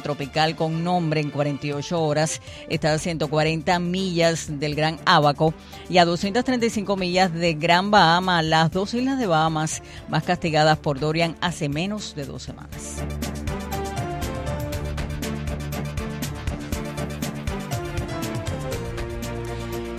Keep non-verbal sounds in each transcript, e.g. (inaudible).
tropical con nombre en 48 horas está a 140 millas del Gran Abaco y a 235 millas de Gran Bahama, las dos islas de Bahamas más castigadas por Dorian hace menos de dos semanas.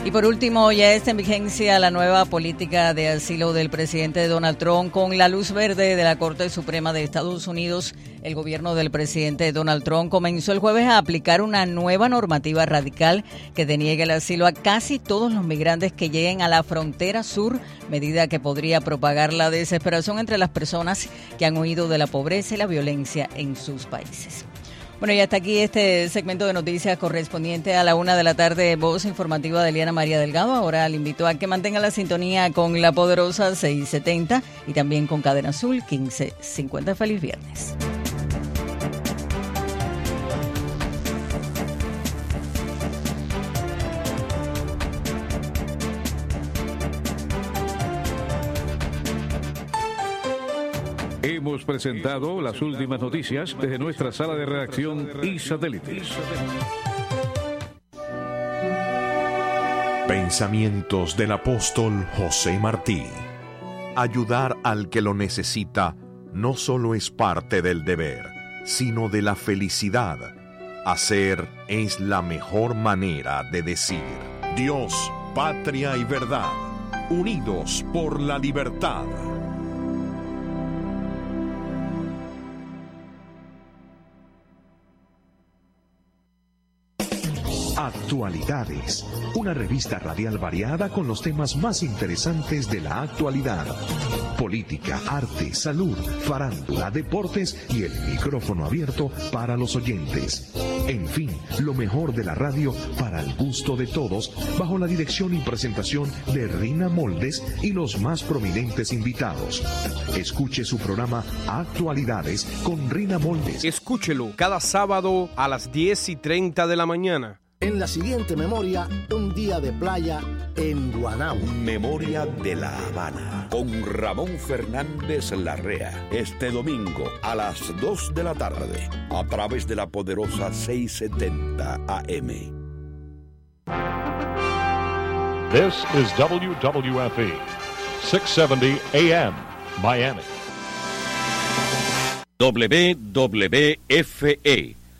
Y por último, ya está en vigencia la nueva política de asilo del presidente Donald Trump con la luz verde de la Corte Suprema de Estados Unidos. El gobierno del presidente Donald Trump comenzó el jueves a aplicar una nueva normativa radical que deniega el asilo a casi todos los migrantes que lleguen a la frontera sur, medida que podría propagar la desesperación entre las personas que han huido de la pobreza y la violencia en sus países. Bueno, y hasta aquí este segmento de noticias correspondiente a la una de la tarde, voz informativa de Eliana María Delgado. Ahora le invito a que mantenga la sintonía con la poderosa 670 y también con Cadena Azul 1550. Feliz viernes. Hemos presentado las últimas noticias desde nuestra sala de redacción y satélites. Pensamientos del apóstol José Martí. Ayudar al que lo necesita no solo es parte del deber, sino de la felicidad. Hacer es la mejor manera de decir Dios, patria y verdad, unidos por la libertad. Actualidades, una revista radial variada con los temas más interesantes de la actualidad. Política, arte, salud, farándula, deportes y el micrófono abierto para los oyentes. En fin, lo mejor de la radio para el gusto de todos, bajo la dirección y presentación de Rina Moldes y los más prominentes invitados. Escuche su programa Actualidades con Rina Moldes. Escúchelo cada sábado a las 10 y 30 de la mañana. En la siguiente memoria, un día de playa en Guanabo. Memoria de La Habana, con Ramón Fernández Larrea, este domingo a las 2 de la tarde, a través de la poderosa 670 AM. This is WWFE, 670 AM, Miami. WWFE,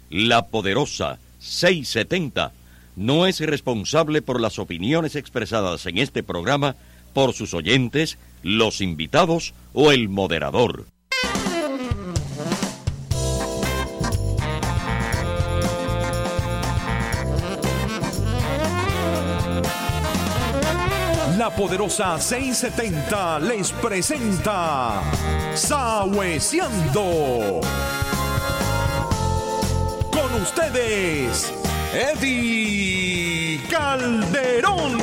la poderosa 670 no es responsable por las opiniones expresadas en este programa por sus oyentes, los invitados o el moderador. La poderosa 670 les presenta Sahueciando. Con ustedes, Eddie Calderón.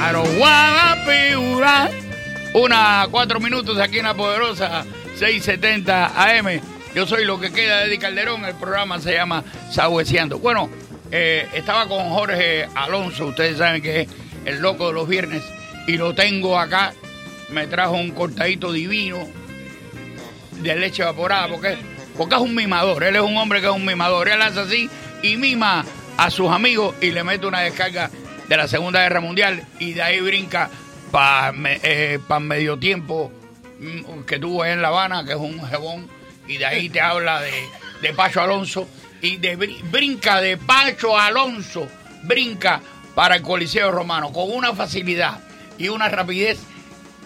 Aroguapiura. Una, cuatro minutos aquí en la poderosa 670 AM. Yo soy lo que queda de Eddie Calderón. El programa se llama Sahueciando. Bueno, eh, estaba con Jorge Alonso. Ustedes saben que es el loco de los viernes. Y lo tengo acá. Me trajo un cortadito divino de leche evaporada. Porque, porque es un mimador. Él es un hombre que es un mimador. Él hace así y mima a sus amigos y le mete una descarga de la Segunda Guerra Mundial. Y de ahí brinca para medio tiempo mm, que tuvo en La Habana, que es un jebón, y de ahí te habla de, de Pacho Alonso, y de brin- brinca de Pacho Alonso, brinca para el Coliseo Romano, con una facilidad y una rapidez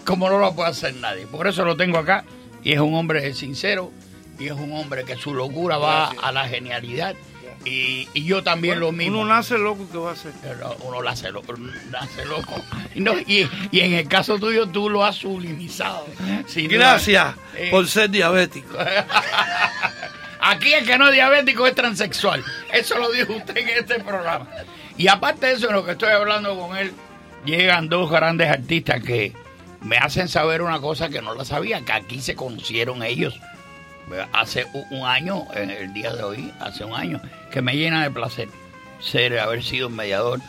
como no lo puede hacer nadie. Por eso lo tengo acá, y es un hombre sincero, y es un hombre que su locura va a la genialidad, y, y yo también lo mismo. Uno nace loco, ¿qué va a hacer? Uno nace loco, nace loco. Y, no, y, y en el caso tuyo tú lo has sublimizado. Sin duda. Gracias Eh, por ser diabético. (laughs) Aquí el que no es diabético es transexual. Eso lo dijo usted en este programa. Y aparte de eso, en lo que estoy hablando con él, llegan dos grandes artistas que me hacen saber una cosa que no la sabía, que aquí se conocieron ellos hace u- un año, el día de hoy, hace un año, que me llena de placer ser, haber sido mediador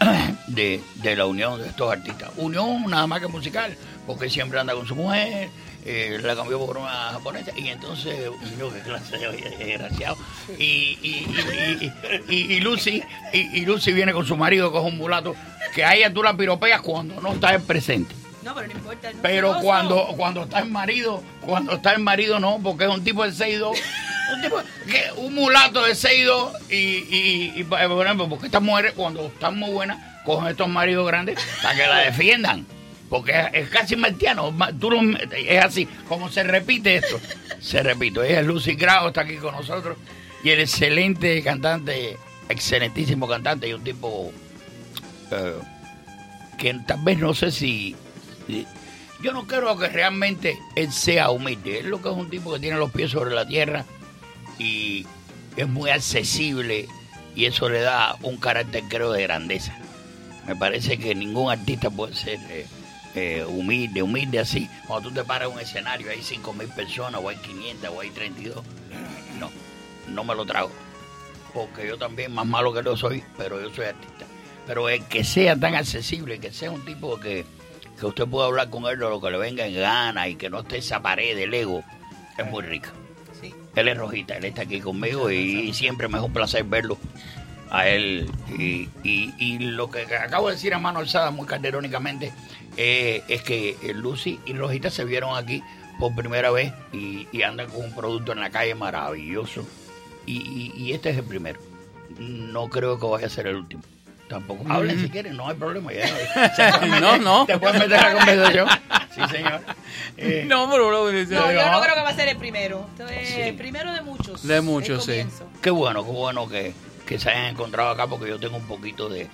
(clears throat) de, de la unión de estos artistas. Unión nada más que musical, porque siempre anda con su mujer, eh, la cambió por una japonesa y entonces, yo qué clase de desgraciado. Y, y, y, y- Lucy, y, Lucy viene con su marido, que es un mulato, que a ella tú la piropeas cuando no está en presente. No, pero no importa. no Pero cuando, cuando está el marido, cuando está el marido no, porque es un tipo de 6'2", (laughs) un tipo que un mulato de 6'2", y, y, y, por ejemplo, porque estas mujeres cuando están muy buenas, cogen estos maridos grandes para que la defiendan. Porque es, es casi martiano, ma- tú es así, como se repite esto, se repite. Ella es Lucy Grau, está aquí con nosotros, y el excelente cantante, excelentísimo cantante, y un tipo eh, que tal vez no sé si, si- yo no creo que realmente él sea humilde. Él lo que es un tipo que tiene los pies sobre la tierra y es muy accesible y eso le da un carácter creo de grandeza. Me parece que ningún artista puede ser eh, eh, humilde humilde así cuando tú te paras en un escenario hay 5 mil personas o hay 500 o hay 32 no no me lo trago porque yo también más malo que lo soy, pero yo soy artista. Pero el que sea tan accesible, que sea un tipo que, que usted pueda hablar con él de lo que le venga en gana y que no esté esa pared del ego, es muy rica. Él es rojita, él está aquí conmigo y, siempre me es un placer verlo a él. Y, y- y lo que acabo de decir a mano alzada muy calderónicamente eh, es que eh, Lucy y Rojita se vieron aquí por primera vez y, y andan con un producto en la calle maravilloso. Y, y- y este es el primero. No creo que vaya a ser el último. Tampoco. Hablen si quieren, no hay problema. ya. (laughs) Meter- No, no. Te pueden meter la conversación. (laughs) Sí, señor. Eh, No, pero No, yo no creo que va a ser el primero. Sí. el primero de muchos. De muchos, sí. Qué bueno, qué bueno que, que se hayan encontrado acá porque yo tengo un poquito de...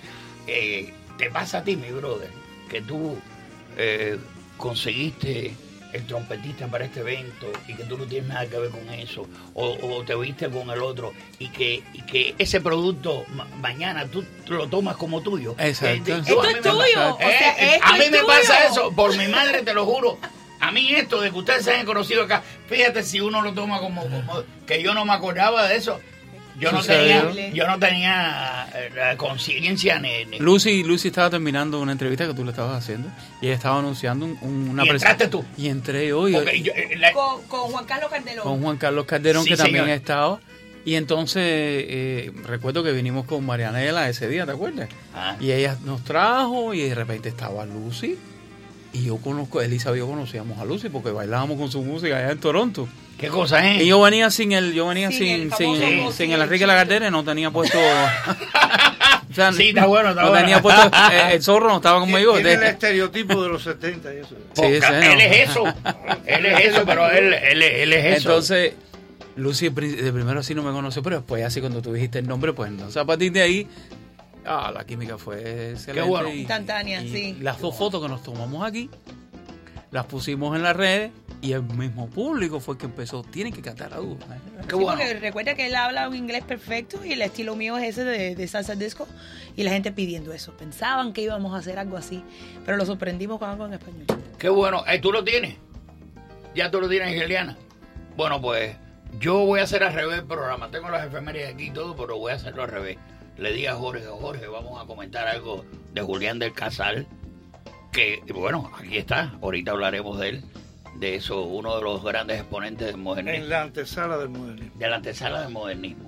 eh, te pasa a ti, mi brother, que tú eh, conseguiste el trompetista para este evento y que tú no tienes nada que ver con eso, o, o te viste con el otro y que, y que ese producto ma- mañana tú lo tomas como tuyo. Exacto. Eh, Esto a mí es me tuyo, eh, a mí me tuyo. pasa eso, por mi madre te lo juro. A mí esto de que ustedes se hayan conocido acá, fíjate si uno lo toma como, como que yo no me acordaba de eso. Yo no tenía, yo no tenía eh, la conciencia ni, ni- Lucy, Lucy estaba terminando una entrevista que tú le estabas haciendo y ella estaba anunciando un- un- una Y entraste tú. Y entré yo, eh, la- Con, con Juan Carlos Candelón. con Juan Carlos Calderón, Sí, que también ha estado. Y entonces eh, recuerdo que vinimos con Marianela ese día, ¿te acuerdas? Ah. Y ella nos trajo y de repente estaba Lucy. Y yo conozco, Elisa y yo conocíamos a Lucy porque bailábamos con su música allá en Toronto. ¿Qué cosa es? Y yo venía sin el, yo venía Sin sin, el sin, sin, voz, sin sí, el Enrique no tenía puesto. (laughs) o sea, Sí, está bueno, está no bueno. tenía puesto. eh, el zorro no estaba conmigo. Tiene el estereotipo de los 70 y eso. Sí, ese no. él es eso. él es eso, pero él, él, él es eso. Entonces, Lucy de pri- de primero sí no me conoció, pero después así cuando tú dijiste el nombre, pues entonces a partir de ahí, ah, la química fue excelente. bueno. y- Instantánea, y sí. Las dos fotos que nos tomamos aquí, las pusimos en las redes y el mismo público fue el que empezó, tienen que cantar a dúo. Qué Sí, bueno. porque recuerda que él habla un inglés perfecto y el estilo mío es ese de, de salsa disco y la gente pidiendo eso. Pensaban que íbamos a hacer algo así, pero lo sorprendimos con algo en español. Qué bueno. Eh, ¿Tú lo tienes? ¿Ya tú lo tienes, Geliana? Bueno, pues yo voy a hacer al revés el programa. Tengo las efemérides aquí y todo, pero voy a hacerlo al revés. Le di a Jorge, Jorge, vamos a comentar algo de Julián del Casal, que, bueno, aquí está. Ahorita hablaremos de él, de eso, uno de los grandes exponentes del modernismo. En la antesala del modernismo. de la antesala del modernismo.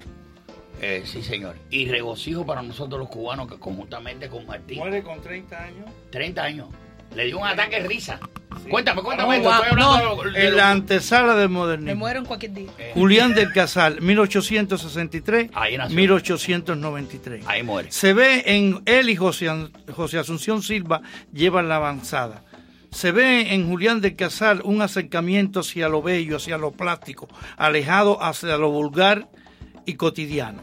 Eh, sí, señor. Y regocijo para nosotros los cubanos que conjuntamente con Martín, Muere con 30 años. 30 años, le dio un ataque de risa. Cuéntame, cuéntame. No, esto, no. de de En la antesala del Me modernismo. muero en cualquier día. Julián del Casal, 1863, Ahí nació. 1893. Ahí muere. Se ve en él y José, José Asunción Silva llevan la avanzada. Se ve en Julián del Casal un acercamiento hacia lo bello, hacia lo plástico, alejado hacia lo vulgar y cotidiano.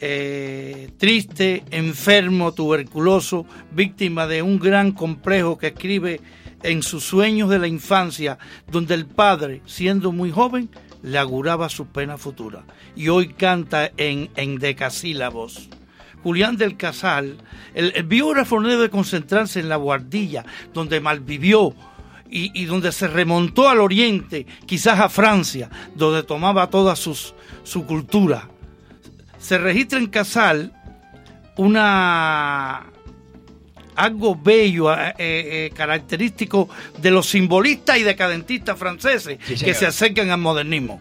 Eh, triste, enfermo, tuberculoso, víctima de un gran complejo que escribe en sus sueños de la infancia, donde el padre, siendo muy joven, le auguraba su pena futura. Y hoy canta en, en decasílabos. Julián del Casal, el, el biógrafo no debe concentrarse en la guardilla, donde malvivió y, y donde se remontó al oriente, quizás a Francia, donde tomaba toda sus, su cultura. Se registra en Casal una algo bello, eh, eh, característico de los simbolistas y decadentistas franceses Sí, que se acercan al modernismo.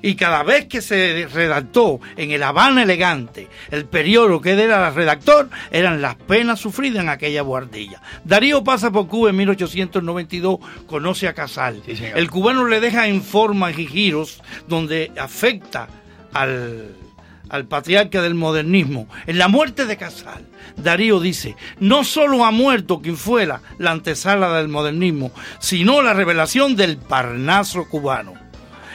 Y cada vez que se redactó en el Habana Elegante, el periódico que era el redactor, eran las penas sufridas en aquella guardilla. Darío pasa por Cuba en 1892, conoce a Casal. el cubano le deja en formas y giros donde afecta al, al patriarca del modernismo. En la muerte de Casal, Darío dice, no solo ha muerto quien fuera la antesala del modernismo, sino la revelación del Parnaso cubano.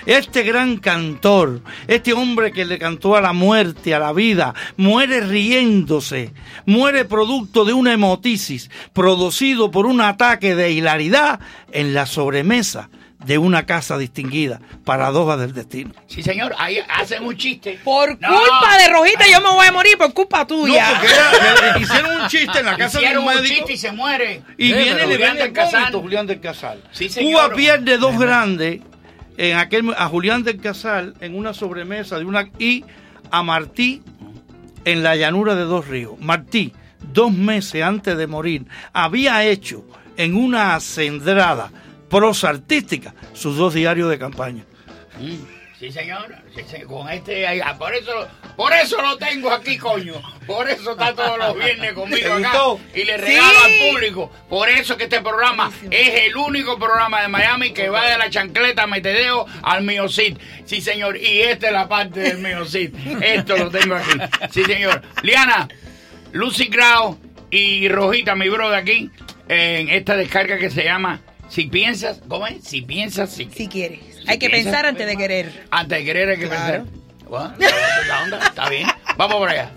Este gran cantor, este hombre que le cantó a la muerte, a la vida, muere riéndose, muere producto de una hemotisis producido por un ataque de hilaridad en la sobremesa de una casa distinguida, paradoja del destino. Sí, señor, ahí hacen un chiste. Por No. culpa de Rojita yo me voy a morir por culpa tuya. No, porque era- le- hicieron un chiste en la casa de Hicieron un un médico. chiste y se muere. Y Sí, viene le Julián viene del Casal. el Julián del Casal. Sí, señor. Cuba pierde dos grandes en aquel a Julián del Casal en una sobremesa de una y a Martí en la llanura de Dos Ríos. Martí, dos meses antes de morir, había hecho en una acendrada prosa artística sus dos diarios de campaña. Sí, señor. Sí, sí, con este, ah, por eso, por eso lo tengo aquí, coño. Por eso está todos los viernes conmigo (laughs) ¿Te acá y le regalo Sí. al público. Por eso que este programa es el único programa de Miami que va de la chancleta metedeo al miocid. Sí, señor. Y esta es la parte del miocid. Esto lo tengo aquí. Sí, señor. Liana, Lucy Grau y Rojita, mi bro de aquí, en esta descarga que se llama Si piensas, ¿cómo es? Si piensas, si, Si quieres. Hay que piensas- pensar antes de querer. antes de querer hay que Claro. pensar. Bueno, la onda, está bien. Vamos por allá.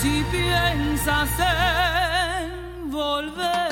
Si piensas en volver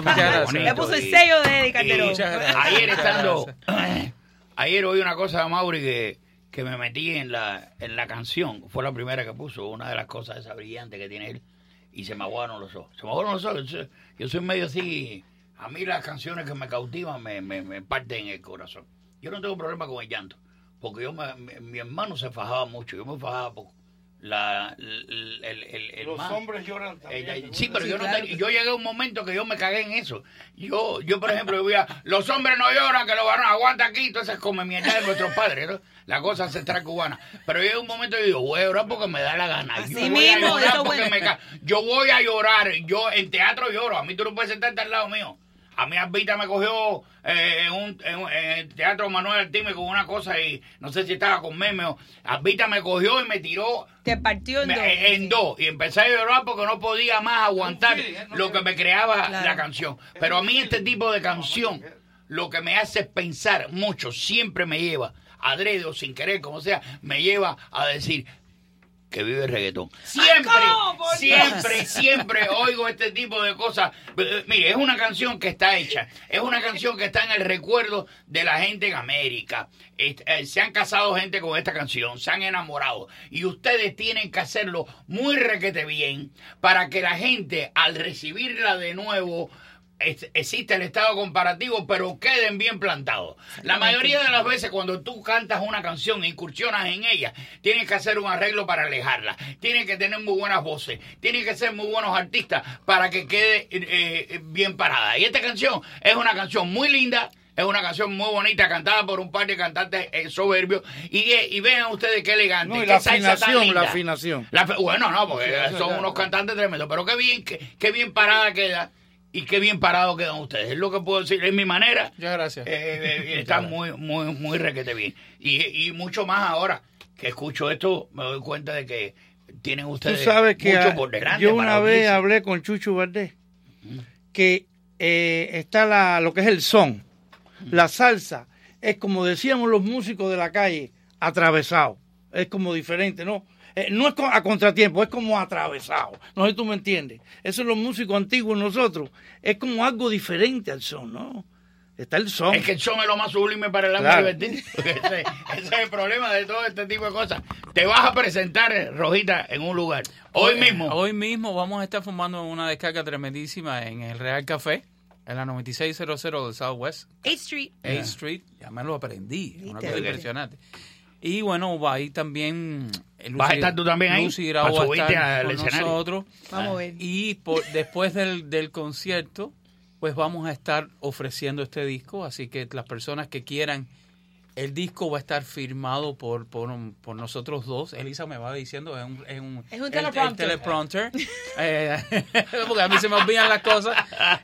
Ah, muchas gracias. Le puso el y- sello de Eddie Calderón. Ayer estando, (clears throat) ayer oí una cosa de Mauri que, que me metí en la, en la canción. Fue la primera que puso, una de las cosas esa brillante que tiene él. Y se me aguaron los ojos. Se me aguaron los ojos. Yo soy- Yo soy medio así. A mí las canciones que me cautivan me, me, me parten el corazón. Yo no tengo problema con el llanto. Porque yo me- mi, mi hermano se fajaba mucho. Yo me fajaba poco. La, el, el, el- el Los más- hombres lloran eh, también. sí, pero Sí, yo, no claro te- que yo llegué a un momento que yo me cagué en eso. Yo, yo por ejemplo, yo veía, los hombres no lloran, que los varones aguantan aquí, entonces come mierda de nuestros padres, ¿no? La cosa ancestral cubana. Pero llega un momento que digo, voy a llorar porque me da la gana. Así yo voy mismo, a llorar eso es porque bueno. me ca- Yo voy a llorar. Yo en teatro lloro. A mí tú no puedes sentarte al lado mío. A mí Albita me cogió eh, en, un, en, un- en el Teatro Manuel Artime con una cosa y no sé si estaba con meme o... Albita me cogió y me tiró Te partió en me- dos. en dos y empecé a llorar porque no podía más aguantar lo que me creaba Claro. la canción. Pero a mí este tipo de canción lo que me hace pensar mucho, siempre me lleva, adrede o sin querer, como sea, me lleva a decir que vive el reggaetón. Siempre, siempre, siempre oigo este tipo de cosas. Eh, Mire, es una canción que está hecha, es una canción que está en el recuerdo de la gente en América. Eh, se han casado gente con esta canción, se han enamorado. Y ustedes tienen que hacerlo muy requete bien para que la gente, al recibirla de nuevo, es- existe el estado comparativo, pero queden bien plantados. La mayoría de las veces cuando tú cantas una canción incursionas en ella, tienes que hacer un arreglo para alejarla, tienes que tener muy buenas voces, tienes que ser muy buenos artistas para que quede eh, eh, bien parada. Y esta canción es una canción muy linda. Es una canción muy bonita, cantada por un par de cantantes eh, soberbios. Y, y vean ustedes qué elegante. No, y la afinación, la afinación. La bueno, no, porque son unos cantantes tremendos. Pero qué bien, qué, qué bien parada queda y qué bien parado quedan ustedes. Es lo que puedo decir, es mi manera. Muchas gracias. Eh, eh, (laughs) está muy, muy, muy requete bien. Y, y mucho más ahora que escucho esto, me doy cuenta de que tienen Tú ustedes sabes que mucho ah, por delante. yo una vez hablé con Chucho Valdés que eh, está la, lo que es el son, la salsa, es como decíamos los músicos de la calle, atravesado, es como diferente, ¿no? Eh, no es a contratiempo, es como atravesado, no sé si tú me entiendes. Eso es los músicos antiguos nosotros, es como algo diferente al son, ¿no? Está el son. Es que el son es lo más sublime para el alma Claro. divertir. (laughs) Ese, ese es el problema de todo este tipo de cosas. Te vas a presentar, eh, Rojita, en un lugar. Hoy mismo. Hoy mismo vamos a estar formando una descarga tremendísima en el Real Café, en la 9600 del Southwest 8th Street. 8th Street. Ya me lo aprendí. es Una cosa impresionante. Y bueno, va ahí también. eh, ¿Vas a estar tú también ahí? Lucy Grau Para va a subirte estar al con escenario. nosotros. Vamos a ver. Y por, después del, del concierto, pues vamos a estar ofreciendo este disco. Así que las personas que quieran, el disco va a estar firmado por, por, un- por nosotros dos. Elisa me va diciendo, es un, es un, Es un el- teleprompter. el teleprompter. (laughs) Eh, (laughs) porque a mí se me olvidan las cosas.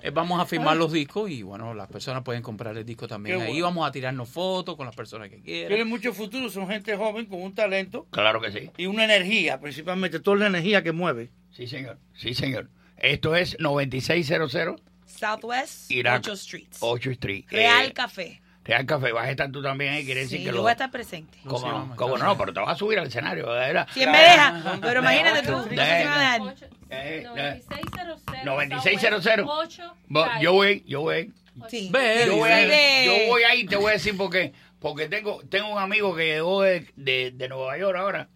Eh, vamos a firmar los discos y bueno, las personas pueden comprar el disco también. Qué Ahí bueno. vamos a tirarnos fotos con las personas que quieran. Tienen mucho futuro, son gente joven con un talento Claro que sí. y una energía, principalmente toda la energía que mueve. Sí, señor. Sí, señor. Esto es 9600 Southwest, Irak. 8th Street. 8 Street. Real Eh, Café. Real Café. Vas a estar tú también ahí. Quiere decir Sí, que yo lo... voy a estar presente. ¿Cómo Sí, no? ¿Cómo no? Pero te vas a subir al escenario. ¿verdad? Si me deja, pero imagínate tú. Si me va a dejar. Eh, 9600 9600. 8 Bo- Yo voy, yo voy. Sí. Ve, Yo voy, ahí, yo voy ahí, te voy a decir por qué. Porque tengo, tengo un amigo que llegó de, de, de Nueva York ahora.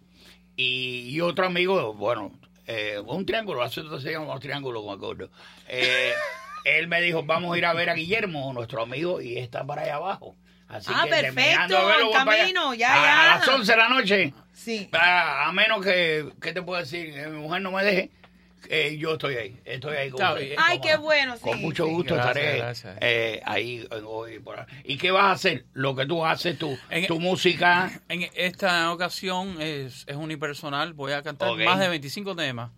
Y, y otro amigo, bueno, eh, un triángulo, hace se llama un triángulo con el gordo. Eh, (laughs) él me dijo, vamos a ir a ver a Guillermo, nuestro amigo, y está para allá abajo. Así Ah, que perfecto, verlo, en camino, ya, a, ya. A las 11 de la noche. Sí. A, a menos que, ¿qué te puedo decir? Que mi mujer no me deje. eh, yo estoy ahí, estoy ahí con. Ay, Cómo qué no. bueno, sí. Con mucho sí. gusto Gracias, estaré gracias. eh, ahí eh, hoy por ahí. ¿Y qué vas a hacer? Lo que tú haces, tu, En- tu música. En esta ocasión es, es unipersonal. Voy a cantar más de 25 temas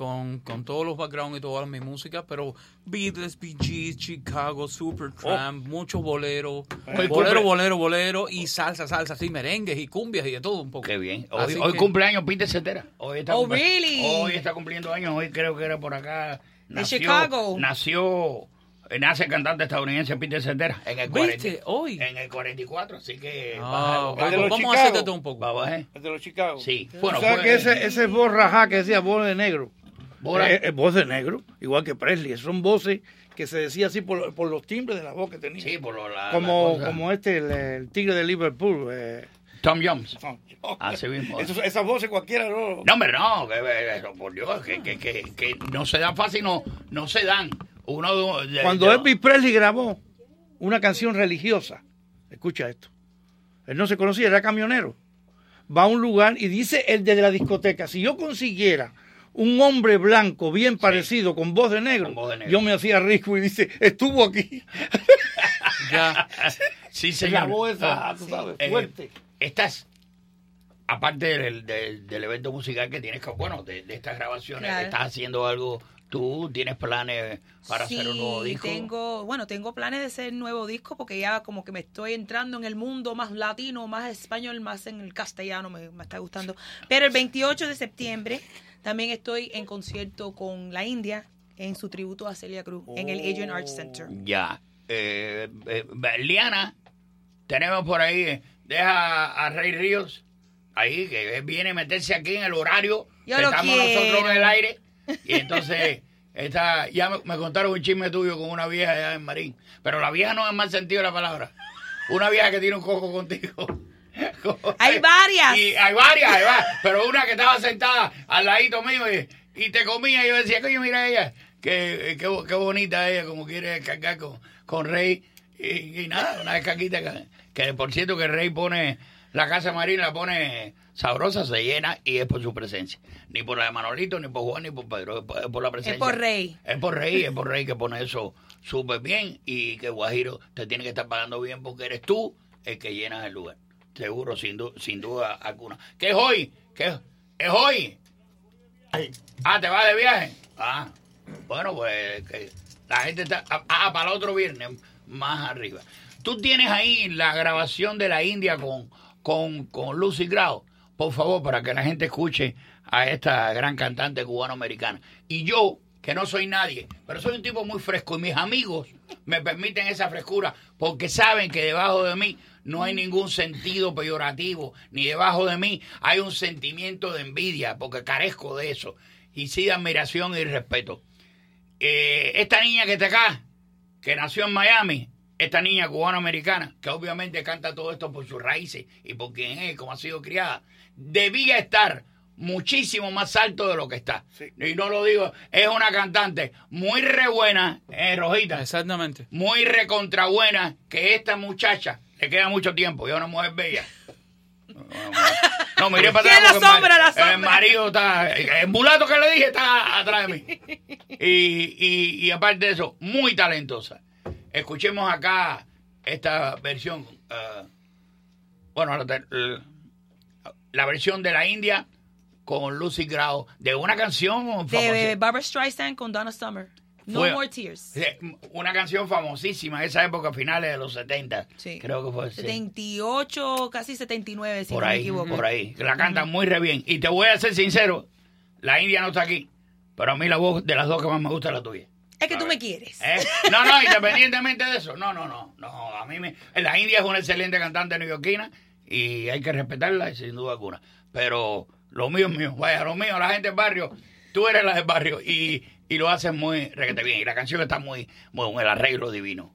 con, con todos los backgrounds y toda mi música, pero Beatles, Bee Gees, Chicago, Supertramp, muchos boleros, Hoy bolero, cumple- bolero, bolero y salsa, salsa, así merengues y cumbias y de todo un poco. Qué bien. Hoy, Así hoy que- cumpleaños Peter Cetera. Hoy está, Oh, cumple- really? hoy está cumpliendo años. Hoy creo que era por acá. Nació, Chicago. Nació, eh, nace el cantante estadounidense Peter Cetera en el 40, ¿Viste? Hoy. En el 44, así que... Ah, baja- de los vamos Chicago. a hacerte todo un poco. Vamos, ¿eh? El de los Chicago. Sí. Bueno, sabes fue- que ese, ese es voz rajá que decía voz de negro. Eh, voz de negro, igual que Presley. Son voces que se decía así por, por los timbres de la voz que tenía. Sí, por la- como, la como este, el, el tigre de Liverpool. eh. Tom Jones. Así mismo. Esas voces cualquiera no. No, hombre, no, que, que- que- por Dios, que, que, que, no se dan fácil, no, no se dan. Uno de- Cuando de- Elvis Presley grabó una canción religiosa, escucha esto. Él no se conocía, era camionero. Va a un lugar y dice el de la discoteca, si yo consiguiera un hombre blanco bien parecido con voz de negro, voz de negro. yo me hacía rico y dice, estuvo aquí. (laughs) Ya. sí, señor. La voz esa, Ah, tú sabes, eh, fuerte. Estás, aparte del, del- del evento musical que tienes, que, bueno, de, de estas grabaciones, Claro. estás haciendo algo, tú tienes planes para hacer un nuevo disco. Tengo, bueno, tengo planes de hacer nuevo disco porque ya como que me estoy entrando en el mundo más latino, más español, más en el castellano, me, me está gustando. Pero el 28 de septiembre también estoy en concierto con la India en su tributo a Celia Cruz en el Adrian Arts Center. Ya. Eh, eh, Liana, tenemos por ahí, eh, deja a Rey Ríos ahí, que viene a meterse aquí en el horario. Yo que lo estamos quiero. nosotros en el aire. Y entonces, (laughs) está, ya me, me contaron un chisme tuyo con una vieja allá en Marín. Pero la vieja no es mal sentido de la palabra. Una vieja que tiene un coco contigo. Hay varias. Y hay varias, hay varias. Pero una que estaba sentada al ladito mío y, y te comía. Y yo decía, coño, mira ella, que, que, qué bonita ella, como quiere cargar con, con Rey. Y, y nada, una descarguita que, que por cierto que Rey pone, la casa marina la pone sabrosa, se llena y es por su presencia. Ni por la de Manolito, ni por Juan, ni por Pedro, es por, es por la presencia. Es por Rey. Es por Rey, es por Rey que pone eso súper bien y que Guajiro te tiene que estar pagando bien porque eres tú el que llenas el lugar. Seguro, sin, du- sin duda alguna. ¿Qué es hoy? ¿Qué es, hoy? Ah, ¿te vas de viaje? Ah, bueno, pues que la gente está... Ah, para el otro viernes, más arriba. Tú tienes ahí la grabación de la India con, con, con Lucy Grau. Por favor, para que la gente escuche a esta gran cantante cubano-americana. Y yo, que no soy nadie, pero soy un tipo muy fresco y mis amigos me permiten esa frescura porque saben que debajo de mí no hay ningún sentido peyorativo, ni debajo de mí hay un sentimiento de envidia porque carezco de eso y sí de admiración y respeto. Eh, esta niña que está acá, que nació en Miami, esta niña cubano-americana, que obviamente canta todo esto por sus raíces y por quién es, cómo ha sido criada, debía estar muchísimo más alto de lo que está. Y no lo digo, es una cantante muy re buena, eh, Rojita. Exactamente. Muy recontra buena, que esta muchacha le queda mucho tiempo, y es una mujer bella. No, (laughs) miré para atrás. la el sombra, mari- la sombra. El marido está. El mulato que le dije está atrás de mí. (laughs) Y, y, y aparte de eso, muy talentosa. Escuchemos acá esta versión. eh, bueno, la, la- versión de la India con Lucy Grau de una canción De famosísima. Barbara Streisand con Donna Summer. No Fue- More Tears. Una canción famosísima en esa época, finales de los 70. Sí. Creo que fue. sí. 78, casi 79, si por no me ahí, equivoco. por ahí. La cantan muy re bien. Y te voy a ser sincero, la India no está aquí, pero a mí la voz de las dos que más me gusta es la tuya. Es que tú me quieres. ¿Eh? No, no, independientemente de eso. No, no, no. no a mí me... La India es una excelente cantante neoyorquina y hay que respetarla sin duda alguna. Pero lo mío es mío. Vaya, lo mío, la gente del barrio, tú eres la del barrio y, y lo haces muy requete bien. Y la canción está muy, muy con el arreglo divino.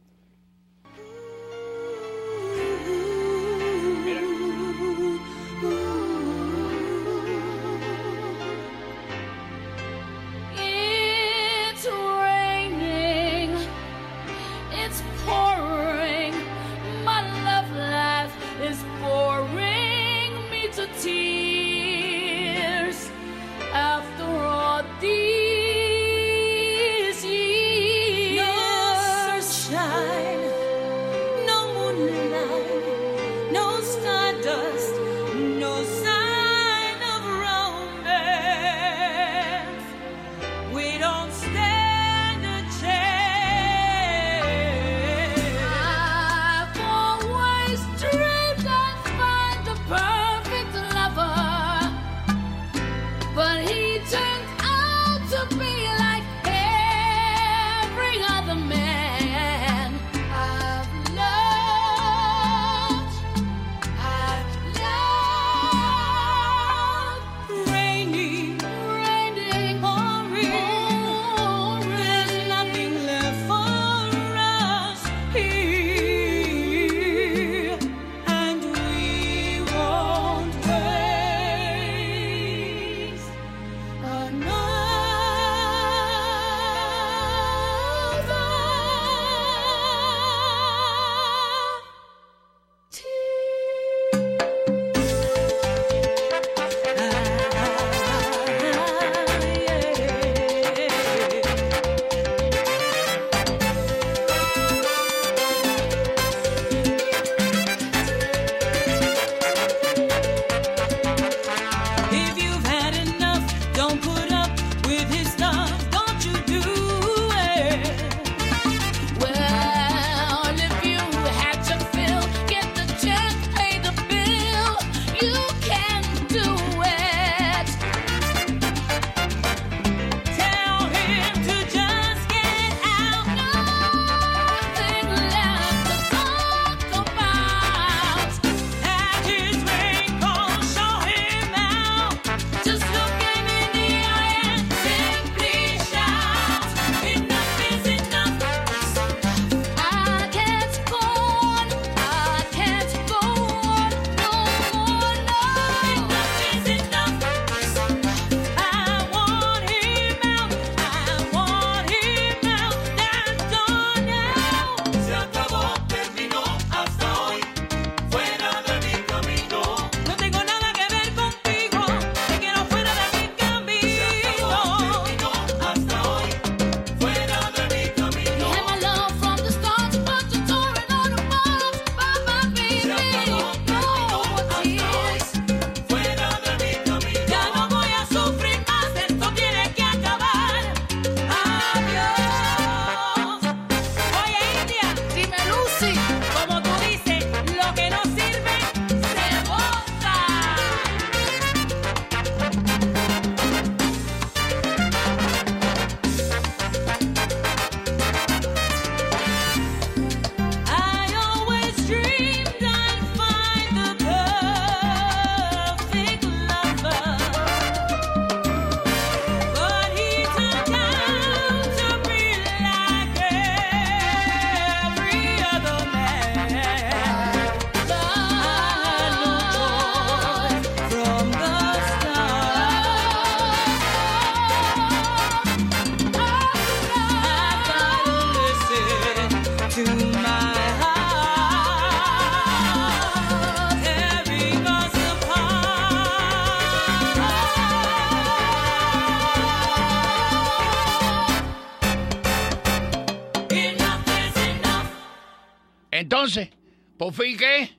¿Por fin qué?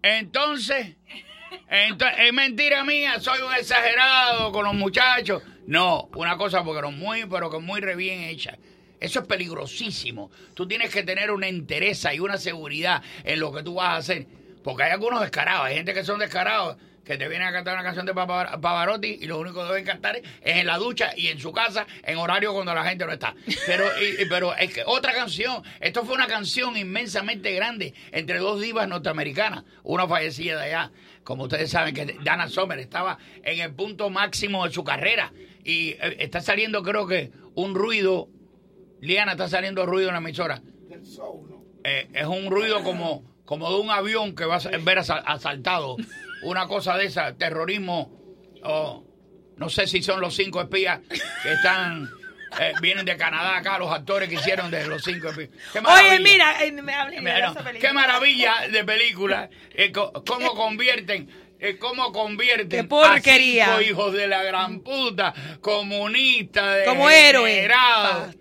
Entonces, entonces, es mentira mía, soy un exagerado con los muchachos. No, una cosa porque eran muy, pero que muy re bien hecha. Eso es peligrosísimo. Tú tienes que tener una entereza y una seguridad en lo que tú vas a hacer. Porque hay algunos descarados, hay gente que son descarados, que te vienen a cantar una canción de Pavarotti y lo único que deben cantar es en la ducha y en su casa en horario cuando la gente no está. Pero, y- pero es que otra canción, esto fue una canción inmensamente grande entre dos divas norteamericanas, una fallecida de allá. Como ustedes saben que Dana Sommer estaba en el punto máximo de su carrera y eh, está saliendo creo que un ruido, Liana está saliendo ruido en la emisora. Eh, es un ruido como, como de un avión que va a ver asa- asaltado. Una cosa de esa, terrorismo. o no sé si son los cinco espías que están. eh, vienen de Canadá acá, los actores que hicieron de los cinco espías. Qué Oye, mira, eh, me hablé de esa película. qué maravilla de película. eh, cómo convierten. cómo convierten porquería. a cinco hijos de la gran puta, comunistas, Como héroes.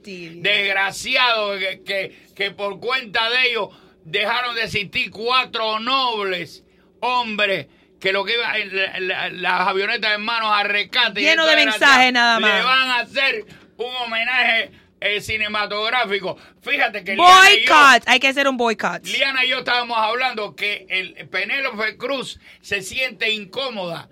desgraciados, que, que, que por cuenta de ellos dejaron de existir cuatro nobles hombres que lo que la- la- las avionetas en manos a rescate. Lleno de mensajes nada más. Le van a hacer un homenaje eh, cinematográfico. Fíjate que Liana y yo- Boycott. Hay que hacer un boycott. Liana y yo estábamos hablando que el Penélope Cruz se siente incómoda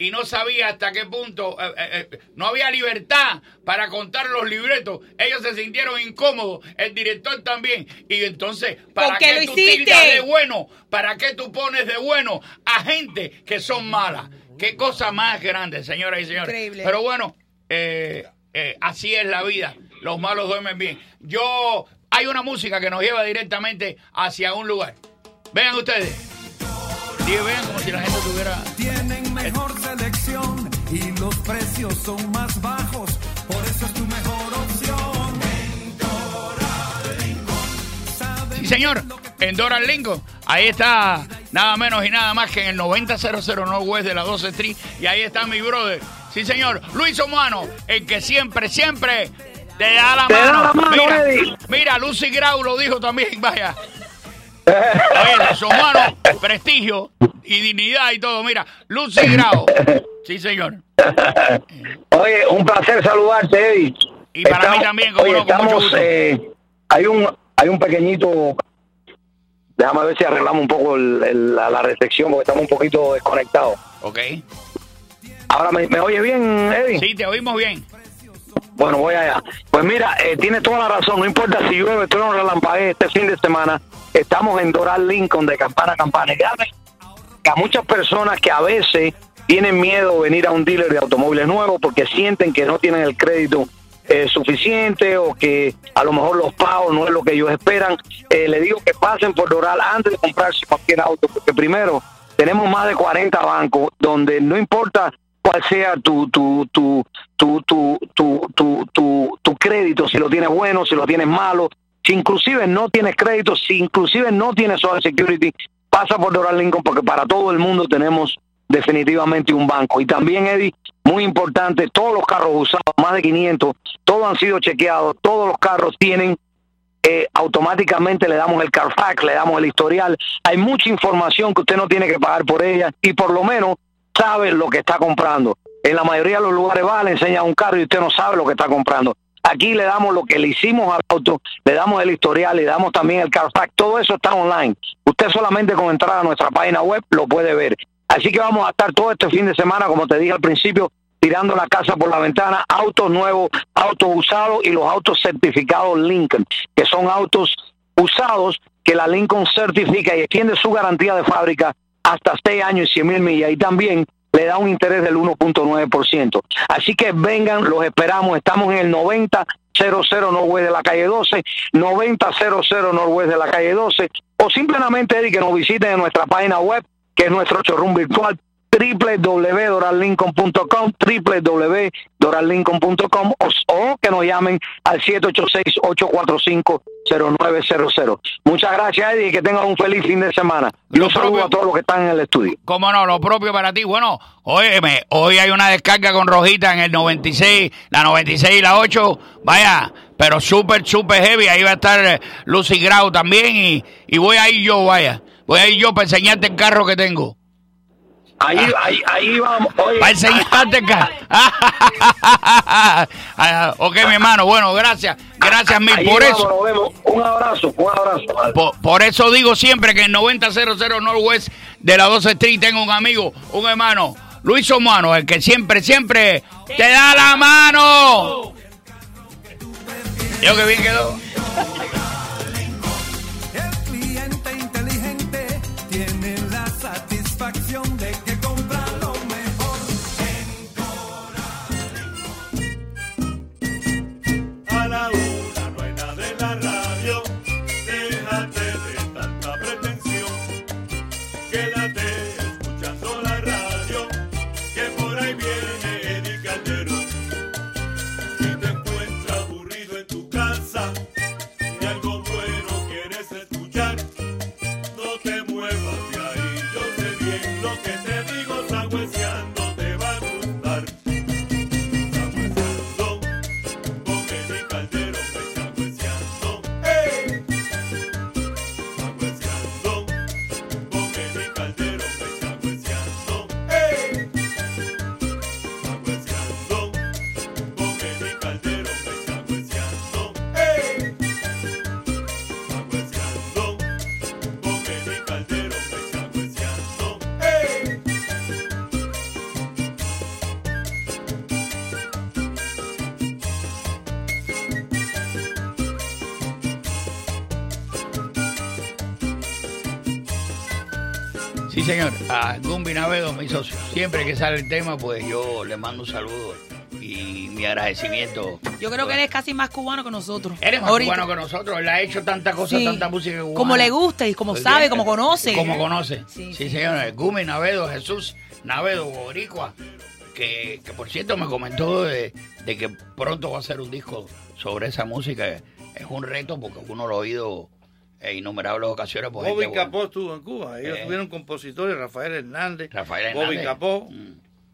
y no sabía hasta qué punto eh, eh, eh, no había libertad para contar los libretos. Ellos se sintieron incómodos, el director también. Y entonces, ¿para ¿Por qué qué lo tú hiciste? tildas de bueno? ¿Para qué tú pones de bueno a gente que son malas? Qué cosa más grande, señoras y señores. Increíble. Pero bueno, eh, eh, así es la vida. Los malos duermen bien. Yo, hay una música que nos lleva directamente hacia un lugar. Vean ustedes. Y vean como si la gente tuviera... Tienen mejor y los precios son más bajos. Por eso es tu mejor opción. Sí, señor. En Doral Lincoln. Ahí está nada menos y nada más que en el 9000 Northwest de la 12 Street. Y ahí está mi brother. Sí, señor. Luis Omano, el que siempre, siempre te da la Te da mano. la mano, mira, Eddie. mira, Lucy Grau lo dijo también, vaya. Oye, Luis Omano, prestigio y dignidad y todo. Mira, Lucy Grau. Sí, señor. Oye, un placer saludarte, Eddie. Y para mí también, como oye, no, con mucho estamos, gusto. eh, hay un hay un pequeñito déjame ver si arreglamos un poco el- el- la, la recepción porque estamos un poquito desconectados. Ok. Ahora me, me oye bien, Eddie. Sí, te oímos bien. Bueno, voy allá. Pues mira, eh, tiene toda la razón. No importa si llueve, trueno, relampaguee este fin de semana. Estamos en Doral Lincoln de campana a campana. Que a muchas personas que a veces tienen miedo de venir a un dealer de automóviles nuevos porque sienten que no tienen el crédito eh, suficiente o que a lo mejor los pagos no es lo que ellos esperan. Eh, le digo que pasen por Doral antes de comprarse cualquier auto, porque primero tenemos más de 40 bancos donde no importa cuál sea tu tu tu tu tu tu tu, tu, tu crédito, si lo tienes bueno, si lo tienes malo, si inclusive no tienes crédito, si inclusive no tienes Social Security, pasa por Doral Lincoln porque para todo el mundo tenemos definitivamente un banco. Y también, Eddie, muy importante, todos los carros usados, más de 500, todos han sido chequeados, todos los carros tienen eh, automáticamente le damos el Carfax, le damos el historial. Hay mucha información que usted no tiene que pagar por ella y por lo menos sabe lo que está comprando. En la mayoría de los lugares va, le enseña un carro y usted no sabe lo que está comprando. Aquí le damos lo que le hicimos al auto, le damos el historial, le damos también el Carfax, todo eso está online. Usted solamente con entrar a nuestra página web lo puede ver. Así que vamos a estar todo este fin de semana, como te dije al principio, tirando la casa por la ventana, autos nuevos, autos usados y los autos certificados Lincoln, que son autos usados que la Lincoln certifica y extiende su garantía de fábrica hasta 6 años y 100 mil millas y también le da un interés del 1.9%. Así que vengan, los esperamos, estamos en el 90 00 Norwest de la calle 12, 90 00 Norwest de la calle 12, o simplemente, Eddie, que nos visiten en nuestra página web, que es nuestro showroom virtual, www.dorallincoln.com, www.dorallincoln.com o, o que nos llamen al 786-845-0900. Muchas gracias, Eddie, y que tengan un feliz fin de semana. Y un saludo a todos los que están en el estudio. Cómo no, lo propio para ti. Bueno, óyeme, hoy hay una descarga con Rojita en el 96, la 96 y la 8. Vaya, pero súper, súper heavy. Ahí va a estar eh, Lucy Grau también y, y voy a ir yo, vaya. Voy a ir yo para enseñarte el carro que tengo. Ahí, ahí, ahí vamos. Oye, el carro. (laughs) Ah, ok, mi hermano. Bueno, gracias. Gracias mil ahí por vamos, eso. Nos vemos. Un abrazo, un abrazo. Por, por eso digo siempre que en 9000 Northwest de la 12 Street tengo un amigo, un hermano, Luis Omano, el que siempre, siempre te da la mano. Yo que bien quedó. Quédate. escuchando señor. A Gumbi Navedo, mi socio. Siempre que sale el tema, pues yo le mando un saludo y mi agradecimiento. Yo creo que él es casi más cubano que nosotros. Eres más Ahorita. cubano que nosotros. Él ha hecho tanta cosa, Sí. tanta música cubana. Como le gusta y como sabe, como conoce. Como conoce. Sí, Sí, señor. El Gumi Navedo, Jesús Navedo, Boricua. Que, que por cierto me comentó de, de que pronto va a hacer un disco sobre esa música. Es un reto porque uno lo ha oído en innumerables ocasiones. Por Bobby gente buena. Capó estuvo en Cuba. Ellos Eh. tuvieron compositores, Rafael Hernández, Rafael Bobby Hernández. Capó.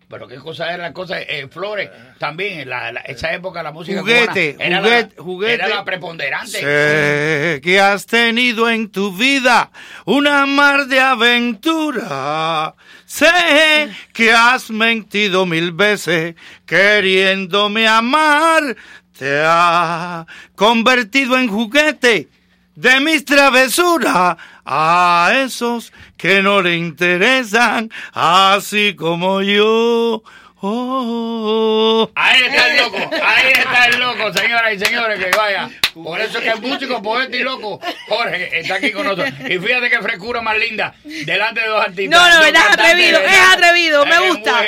Pero qué cosa era la cosa, eh, Flores, también, en la, la- esa época la música Juguete, cubana era, juguete, la, juguete. era la preponderante. Sé que has tenido en tu vida una mar de aventura. Sé que has mentido mil veces queriéndome amar. Te ha convertido en juguete de mis travesuras a esos que no le interesan, así como yo. Oh. Ahí está el loco, ahí está el loco, señoras y señores, que vaya. Por eso es que el músico, poeta y loco, Jorge, está aquí con nosotros. Y fíjate qué frescura más linda, delante de dos artistas. No, no, dos es atrevido, es atrevido, me gusta.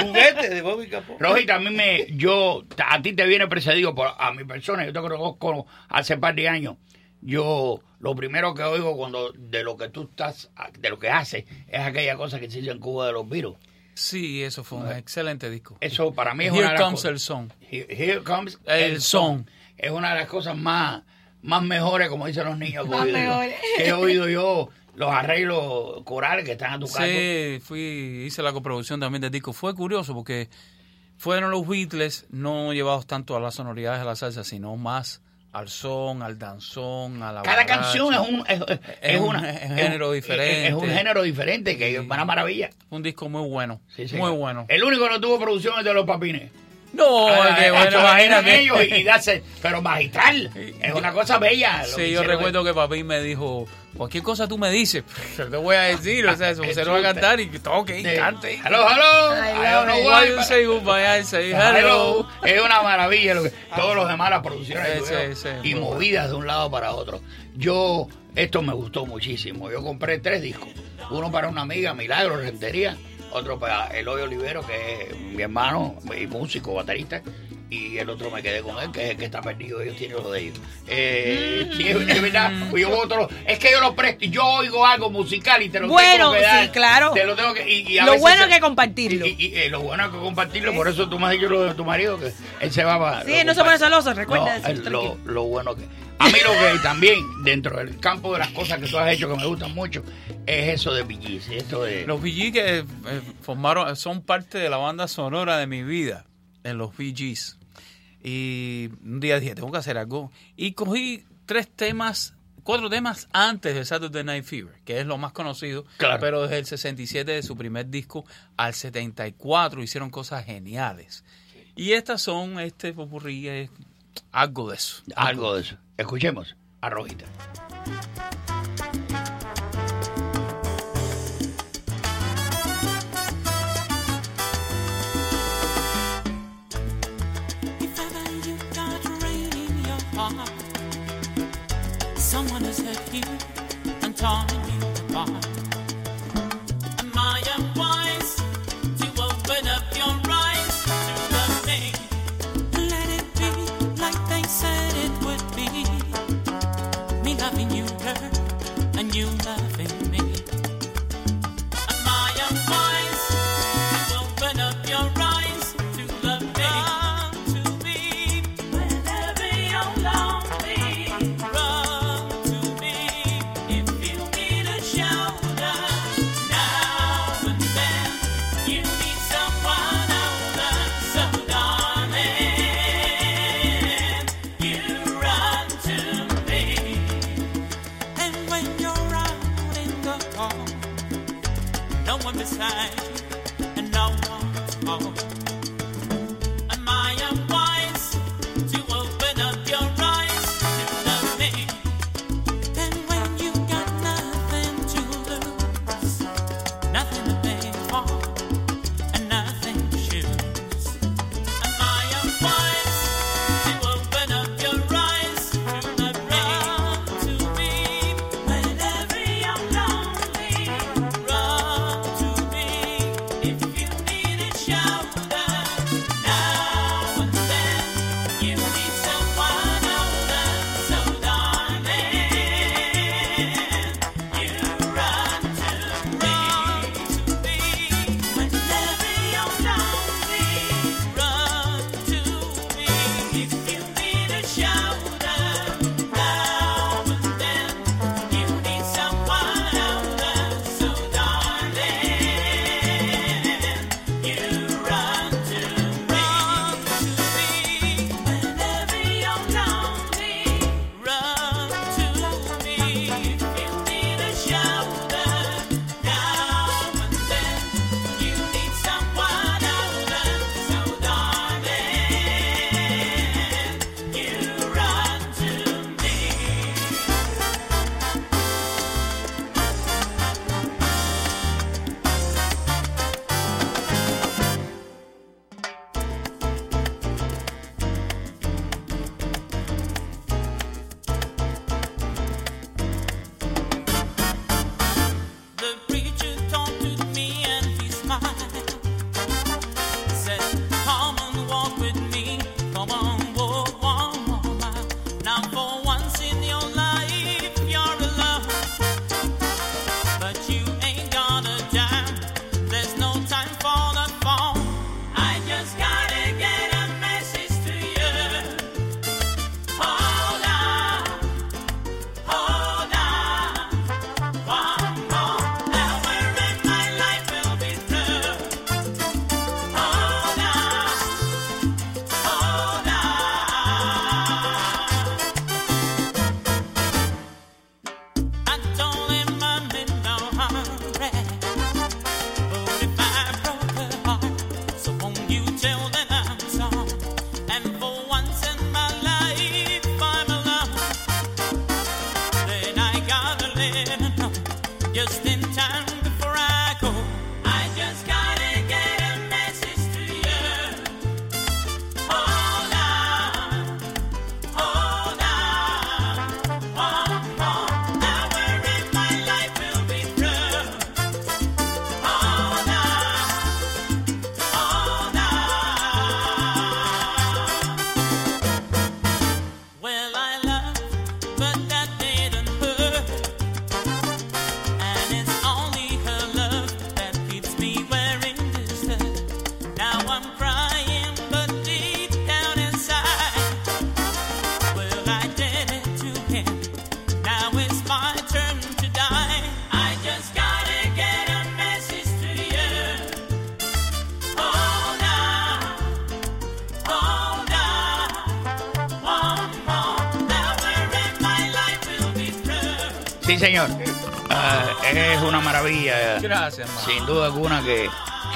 (laughs) Juguete de Bobby Capó. Rojita, a mí me, yo, a ti te viene precedido por, a mi persona, yo te conozco hace par de años. Yo, lo primero que oigo cuando, de lo que tú estás, de lo que haces, es aquella cosa que se hizo en Cuba de los virus. Sí, eso fue un excelente disco. Eso para mí es Here una de las comes el son. Here, here comes El el son. Es una de las cosas más, más mejores, como dicen los niños, que he Más oído yo. mejores. Que he oído yo, los arreglos corales que están a tu cargo. Sí, fui, hice la coproducción también del disco. Fue curioso porque fueron los Beatles no llevados tanto a las sonoridades de la salsa, sino más al son, al danzón, a la Cada canción es un, es, es Es un- una, es un género diferente. Es, un género diferente, que es una maravilla. Un disco muy bueno, Sí, muy bueno. El único que no tuvo producción es de los papines. No, Ah, que eh, bueno, imagínate. ellos y, darse, pero magistral. Es una cosa bella. que Sí, yo recuerdo que papi me dijo, cualquier cosa tú me dices, (laughs) yo te voy a decir, o sea, eso, se lo va a cantar y que toque, y Sí. cante. Hello, hello. I say hello. Es una maravilla. Lo que, todos los demás, las producciones que Sí, tuvieron, sí, y movidas de un lado para otro. Yo, esto me gustó muchísimo. Yo compré tres discos. Uno para una amiga, Milagro Rentería. Otro para Eloy Olivero, que es mi hermano y músico, baterista. Y el otro me quedé con él, que es el que está perdido. Ellos tienen lo de ellos. Eh, sí, es, verdad. Yo otro, es que yo lo presto. Yo oigo algo musical y te lo Bueno, tengo que dar. sí, claro. Te lo tengo que. Y, y a Lo veces bueno es que compartirlo. y, y- y lo bueno es que compartirlo, por eso tú me has dicho lo de tu marido, que él se va para... Sí, no se pone celoso, recuerda No, eso, lo, lo bueno que... A mí lo que (laughs) también, dentro del campo de las cosas que tú has hecho que me gustan mucho, es eso de BGs, esto de... Los VG que eh, formaron, son parte de la banda sonora de mi vida, en los VGs. Y un día dije, tengo que hacer algo. Y cogí tres temas, cuatro temas antes de Saturday Night Fever, que es lo más conocido. Claro. Pero desde el 67 de su primer disco al 74 hicieron cosas geniales. Y estas son, este popurrí es algo de eso. Algo de eso. Escuchemos a someone has hurt you and torn Gracias, hermano. Sin duda alguna que,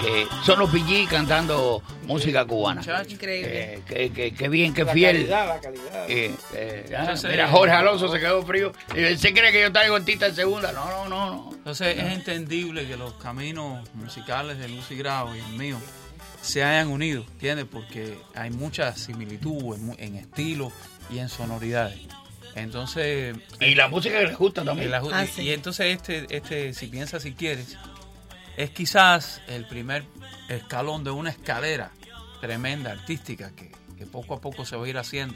que son los PG cantando música cubana. Increíble. Eh, que, que- que bien, que La fiel. calidad, la calidad. Eh, eh, ah, Entonces, mira, Jorge Alonso se quedó frío. Y él se cree que yo traigo artista en segunda. No, no, no, no. Entonces es entendible que los caminos musicales de Lucy Grau y el mío se hayan unido, ¿entiendes? Porque hay mucha similitud en, en estilo y en sonoridades. Entonces... Y la música que les gusta también. y la ju- Ah, sí. Y entonces este, este, si piensas si quieres, es quizás el primer escalón de una escalera tremenda, artística, que, que poco a poco se va a ir haciendo.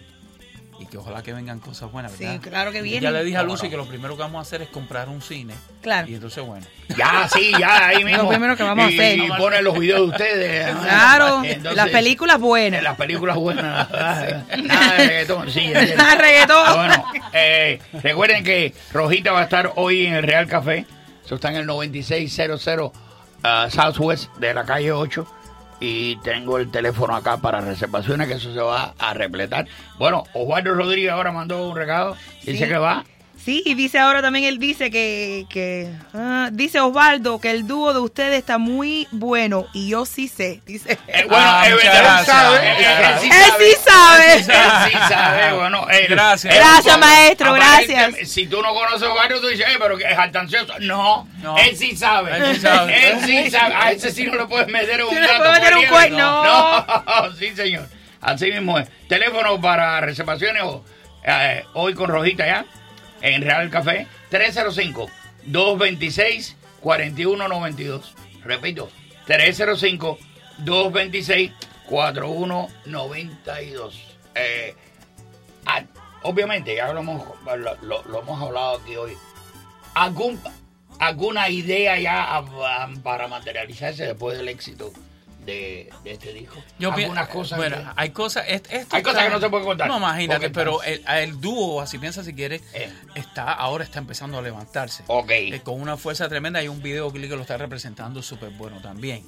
Y que ojalá que vengan cosas buenas, Sí, ¿verdad? claro que vienen. Ya le dije a ¿Cómo Lucy no? que lo primero que vamos a hacer es comprar un cine. Claro. Y entonces, bueno. Ya, sí, ya, ahí (laughs) mismo. Lo primero que vamos a y, hacer. Y ponen los videos de ustedes. Claro, Entonces, las películas buenas. Las películas buenas. (laughs) Nada de reggaetón, sí. (laughs) Nada de reggaetón. Ah, bueno, eh, recuerden que Rojita va a estar hoy en el Real Café. Eso está en el 9600 ah, Southwest de la calle 8. Y tengo el teléfono acá para reservaciones, que eso se va a repletar. Bueno, Osvaldo Rodríguez ahora mandó un recado. Dice que va. Sí, y dice ahora también, él dice que, que ah, dice Osvaldo que el dúo de ustedes está muy bueno y yo sí sé, dice. Eh, bueno, Ah, verdad, gracias. sabe, eh. Él sí sabe. Él sí sabe, (laughs) bueno. él- Gracias. él- Gracias, maestro, gracias. Si tú no conoces a Osvaldo, tú dices, eh, pero que es altancioso. No, No. él sí sabe. Él sí sabe. (laughs) Él sí sabe. A ese sí no le puedes meter un Sí, no gato meter un cuerno. No, (laughs) sí, señor. Así mismo es. Teléfono para reservaciones o, eh, hoy con Rojita ya, en Real Café, 305-226-4192. Repito, 305-226-4192. Eh, ah, obviamente, ya lo hemos, lo, lo- lo hemos hablado aquí hoy. ¿Algún, ¿Alguna idea ya ah, para materializarse después del éxito de, de este disco? Yo Algunas cosas. Bueno, que- hay cosas. est- esto Hay cosas que no se pueden contar. No, imagínate, pero el, el dúo, así piensa si quieres, Eh. está ahora está empezando a levantarse. Ok. Eh, con una fuerza tremenda. Hay un video que lo está representando súper bueno también.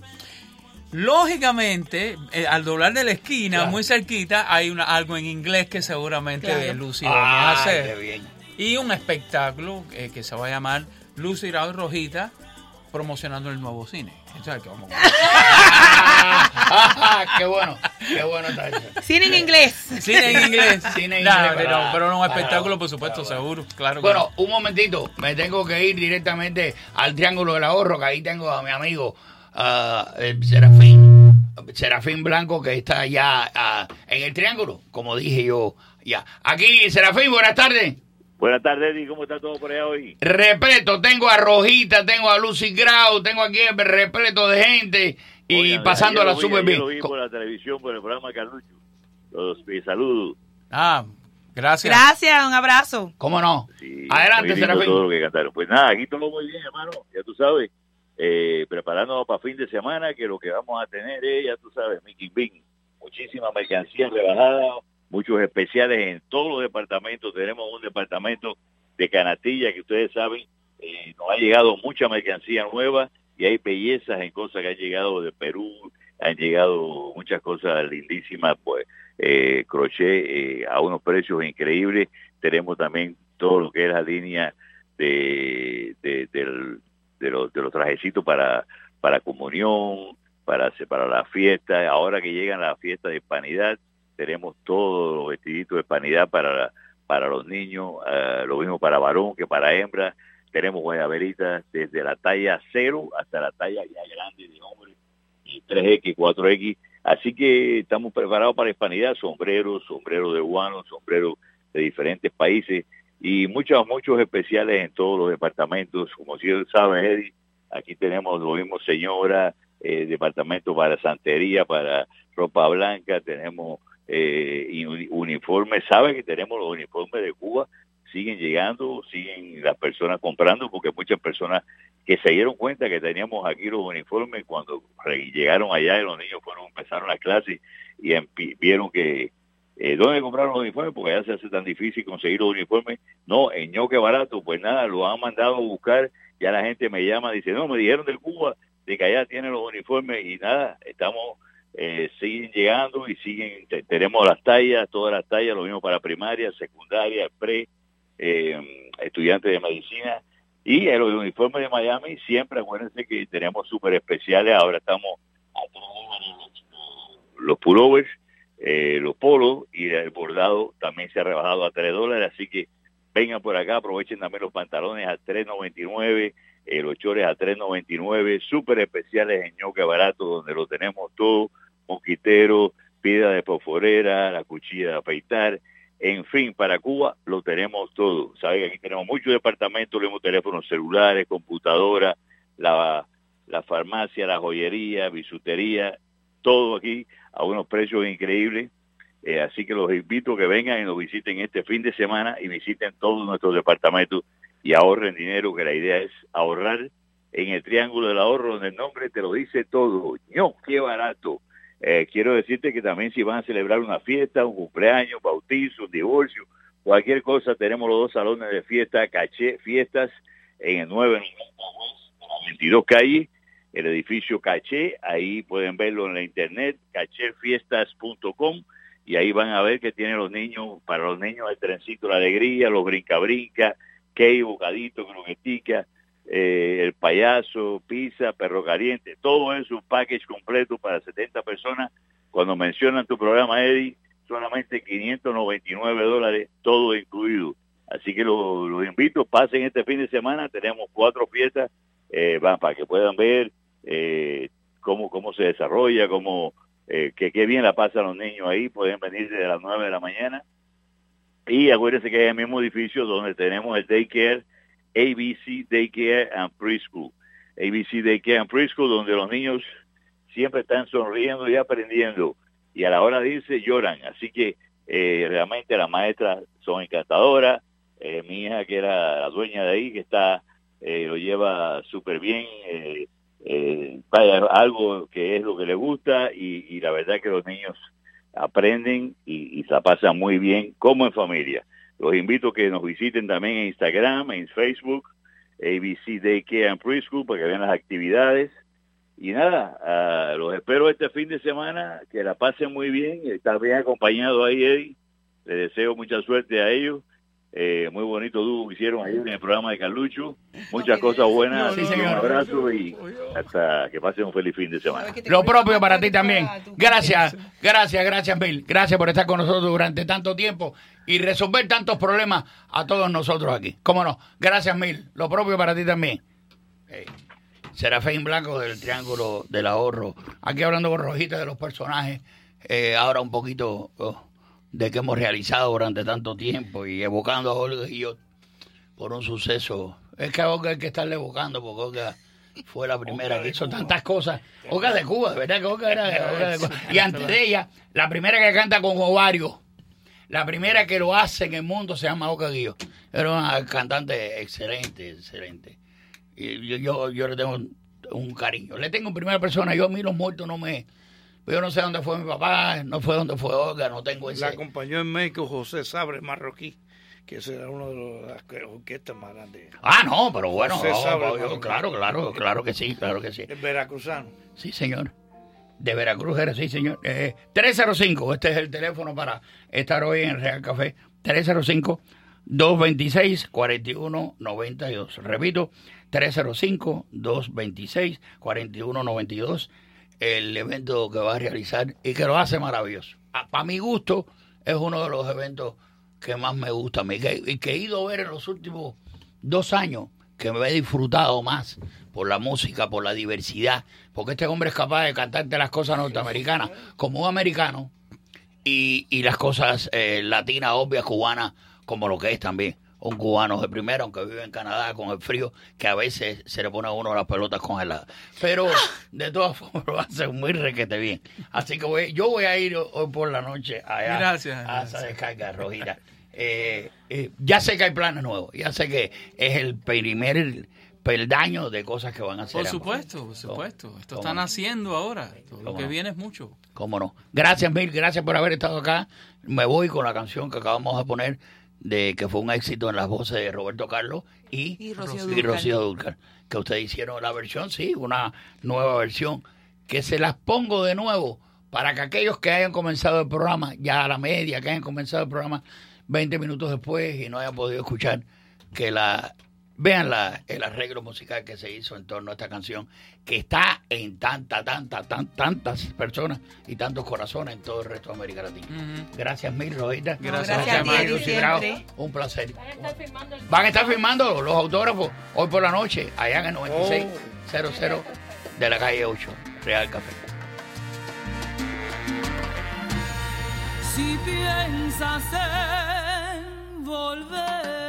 Lógicamente, eh, al doblar de la esquina, Claro. muy cerquita, hay una, algo en inglés que seguramente Claro. Lucy vamos a hacer. qué bien. Y un espectáculo eh, que se va a llamar Lucy y Rojita promocionando el nuevo cine. Entonces, que vamos Ah, (laughs) qué bueno, qué bueno está eso. Cine en inglés. Cine en inglés. Cine en Nah, inglés pero, para- pero no un espectáculo, por supuesto, para- seguro. Claro que Bueno, un momentito, me tengo que ir directamente al Triángulo del Ahorro, que ahí tengo a mi amigo el Serafín, Serafín Blanco, que está ya ah, en el Triángulo, como dije yo ya. Aquí, Serafín, buenas tardes. Buenas tardes, Eddie. ¿Cómo está todo por allá hoy? Repleto, tengo a Rojita, tengo a Lucy Grau, tengo aquí el repleto de gente y Oigan, pasando a la super bien. lo vi por la televisión, por el programa Carlucho. Los, mi saludo. Ah, gracias. Gracias, un abrazo. ¿Cómo no? Sí, Adelante, Serafín. todo lo que cantaron. Pues nada, aquí todo muy bien, hermano. Ya tú sabes, eh, preparándonos para fin de semana, que lo que vamos a tener es, ya tú sabes, Mickey Bing. Muchísima mercancía rebajada, muchos especiales en todos los departamentos. Tenemos un departamento de canastilla que ustedes saben, eh, nos ha llegado mucha mercancía nueva y hay bellezas en cosas que han llegado de Perú, han llegado muchas cosas lindísimas, pues eh, crochet eh, a unos precios increíbles. Tenemos también todo lo que es la línea de, de, los, de los trajecitos para, para comunión, para, para la fiesta. Ahora que llegan las fiestas de hispanidad, tenemos todos los vestiditos de hispanidad para, para los niños, eh, lo mismo para varón que para hembra. Tenemos guayaberitas desde la talla cero hasta la talla ya grande de hombre, y 3X, 4X. Así que estamos preparados para hispanidad, sombreros, sombreros de guano, sombreros de diferentes países y muchos, muchos especiales en todos los departamentos. Como si saben, Eddie, aquí tenemos lo mismo señora, eh, departamento para santería, para ropa blanca, tenemos eh, uniformes, sabe que tenemos los uniformes de Cuba, siguen llegando, siguen las personas comprando, porque muchas personas que se dieron cuenta que teníamos aquí los uniformes cuando llegaron allá y los niños fueron empezaron las clases y vieron que eh, ¿dónde compraron los uniformes? Porque allá se hace tan difícil conseguir los uniformes. No, en ñoque barato, pues nada, lo han mandado a buscar, ya la gente me llama, dice, no, me dijeron del Cuba, de que allá tienen los uniformes y nada, estamos, eh, siguen llegando y siguen, te- tenemos las tallas, todas las tallas, lo mismo para primaria, secundaria, pre, eh, estudiantes de medicina. Y el uniforme de Miami, siempre acuérdense que tenemos súper especiales. Ahora estamos a los, los pullovers, eh, los polos y el bordado también se ha rebajado a 3 dólares. Así que vengan por acá, aprovechen también los pantalones a 3.99, eh, los chores a 3.99, súper especiales en ñoque barato, donde lo tenemos todo, mosquitero, pida de poforera, la cuchilla de afeitar, en fin, para Cuba lo tenemos todo. Saben que aquí tenemos muchos departamentos, tenemos teléfonos celulares, computadoras, la, la farmacia, la joyería, bisutería, todo aquí a unos precios increíbles. Eh, así que los invito a que vengan y nos visiten este fin de semana y visiten todos nuestros departamentos y ahorren dinero, que la idea es ahorrar en el Triángulo del Ahorro, donde el nombre te lo dice todo. ¡No, qué barato! Eh, quiero decirte que también si van a celebrar una fiesta, un cumpleaños, bautizo, un divorcio, cualquier cosa, tenemos los dos salones de fiesta, caché, fiestas, en el 922 calle, el edificio Caché, ahí pueden verlo en la internet, cachéfiestas.com, y ahí van a ver que tienen los niños, para los niños el trencito La Alegría, los brinca-brinca, cake, bocadito, croquetica, eh, el payaso, pizza, perro caliente, todo es un package completo para 70 personas. Cuando mencionan tu programa, Eddie, solamente 599 dólares, todo incluido. Así que los lo invito, pasen este fin de semana, tenemos cuatro fiestas, eh, van para que puedan ver eh, cómo, cómo se desarrolla, cómo, eh, que qué bien la pasan los niños ahí, pueden venir desde las 9 de la mañana. Y acuérdense que es el mismo edificio donde tenemos el daycare, ABC Daycare and Preschool. ABC Daycare and Preschool, donde los niños siempre están sonriendo y aprendiendo. Y a la hora de irse lloran. Así que eh, realmente las maestras son encantadoras. Eh, mi hija, que era la dueña de ahí, que está eh, lo lleva súper bien. Algo que es lo que le gusta y, la verdad que los niños aprenden y, y se la pasan muy bien como en familia. Los invito a que nos visiten también en Instagram, en Facebook, ABC Daycare and Preschool, para que vean las actividades. Y nada, ah, los espero este fin de semana, que la pasen muy bien, estar bien acompañado ahí, Eddie. Les deseo mucha suerte a ellos. Eh, muy bonito dúo que hicieron ayer en el programa de Carlucho. Muchas cosas buenas. Sí, señor. Un abrazo y hasta que pasen un feliz fin de semana. Lo propio para ti también. Gracias, gracias, gracias, Bill. Gracias por estar con nosotros durante tanto tiempo y resolver tantos problemas a todos nosotros aquí. ¿Cómo no? Gracias, Mil. Lo propio para ti también. Hey. Serafín Blanco del Triángulo del Ahorro. Aquí hablando con Rojita de los personajes. Eh, ahora un poquito oh, de que hemos realizado durante tanto tiempo y evocando a Olga y yo por un suceso. Es que a Olga hay que estarle evocando porque Olga fue la primera que hizo tantas cosas. Olga de Cuba, de verdad que Olga era (laughs) Olga de Cuba. Y antes de ella, la primera que canta con ovario, la primera que lo hace en el mundo se llama Olga Guillo. Era una cantante excelente, excelente. Y yo, yo, yo le tengo un, un cariño. Le tengo en primera persona, yo a mí los muertos no me... Yo no sé dónde fue mi papá, no fue dónde fue Olga, no tengo ese... La acompañó en México José Sabre, marroquí, que ese era uno de los- orquestas más grandes. Ah, no, pero bueno, José no, Sabre, yo- claro, claro, claro que sí, claro que sí. El veracruzano. Sí, señor. De Veracruz era, sí, señor. Eh, 305, este es el teléfono para estar hoy en Real Café. 305-226-4192. Repito, 305-226-4192. El evento que va a realizar y que lo hace maravilloso. Para mi gusto, es uno de los eventos que más me gusta a mí. Y que he ido a ver en los últimos dos años, que me he disfrutado más por la música, por la diversidad, porque este hombre es capaz de cantarte las cosas norteamericanas como un americano y, y las cosas eh, latinas, obvias, cubanas, como lo que es también. Un cubano de primera, aunque vive en Canadá con el frío, que a veces se le pone a uno las pelotas congeladas. Pero de todas (laughs) formas lo hace muy requete bien. Así que voy- yo voy a ir hoy por la noche allá Gracias, a esa descarga rojita. Eh, eh, ya sé que hay planes nuevos, ya sé que es el primer peldaño de cosas que van a hacer. Por supuesto, por supuesto. Esto está naciendo ahora. Todo lo ¿Cómo que no? viene es mucho. Cómo no. Gracias, Mil, gracias por haber estado acá. Me voy con la canción que acabamos de poner, de que fue un éxito en las voces de Roberto Carlos y, Y Rocío y Dúrcal. Rocío Dúrcal. Que ustedes hicieron la versión, sí, una nueva versión. Que se las pongo de nuevo para que aquellos que hayan comenzado el programa, ya a la media, que hayan comenzado el programa, 20 minutos después y no haya podido escuchar que la vean la, el arreglo musical que se hizo en torno a esta canción que está en tanta, tanta, tan, tantas personas y tantos corazones en todo el resto de América Latina. Gracias mil, Roita. Gracias gracias a ti. Un placer. Van a estar firmando los autógrafos hoy por la noche, allá en el 9600 de la calle 8, Real Café. Si piensas en volver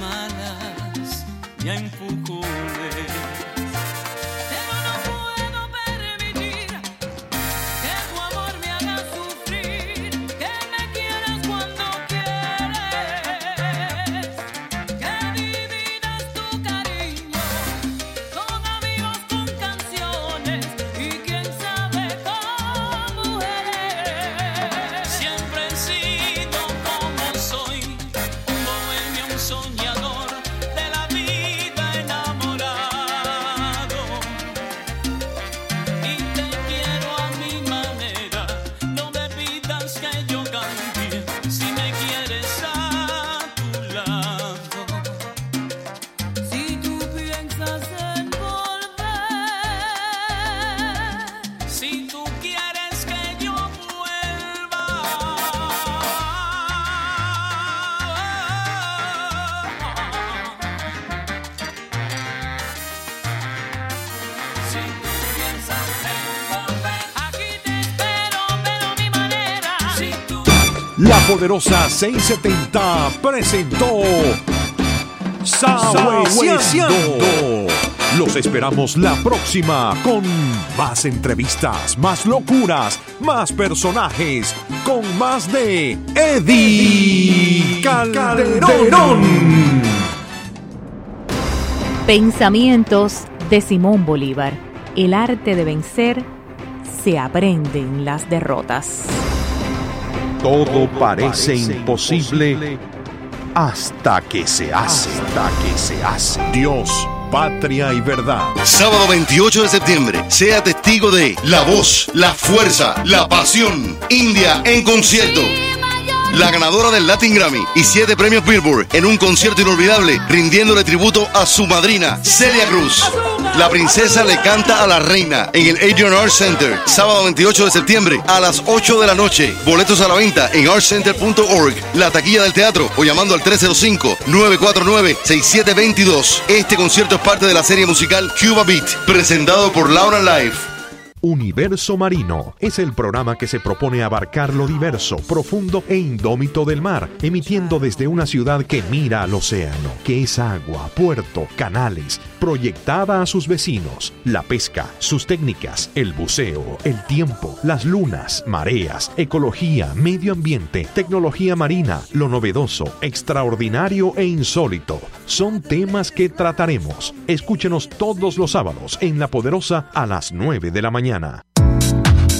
malas ya empujones. Poderosa 670 presentó Sabueseando. Los esperamos la próxima con más entrevistas, más locuras, más personajes, con más de Eddie Calderón. Pensamientos de Simón Bolívar. El arte de vencer se aprende en las derrotas. Todo parece imposible hasta que se hace. Hasta que se hace. Dios, patria y verdad. Sábado 28 de septiembre, sea testigo de La Voz, La Fuerza, La Pasión, India en concierto. La ganadora del Latin Grammy y siete premios Billboard en un concierto inolvidable, rindiéndole tributo a su madrina, Celia Cruz. La princesa le canta a la reina en el Adrian Art Center, sábado 28 de septiembre a las 8 de la noche. Boletos a la venta en artcenter.org, la taquilla del teatro o llamando al 305-949-6722. Este concierto es parte de la serie musical Cuba Beat, presentado por Laura Live. Universo Marino es el programa que se propone abarcar lo diverso, profundo e indómito del mar, emitiendo desde una ciudad que mira al océano, que es agua, puerto, canales, proyectada a sus vecinos, la pesca, sus técnicas, el buceo, el tiempo, las lunas, mareas, ecología, medio ambiente, tecnología marina, lo novedoso, extraordinario e insólito. Son temas que trataremos. Escúchenos todos los sábados en La Poderosa a las 9 de la mañana.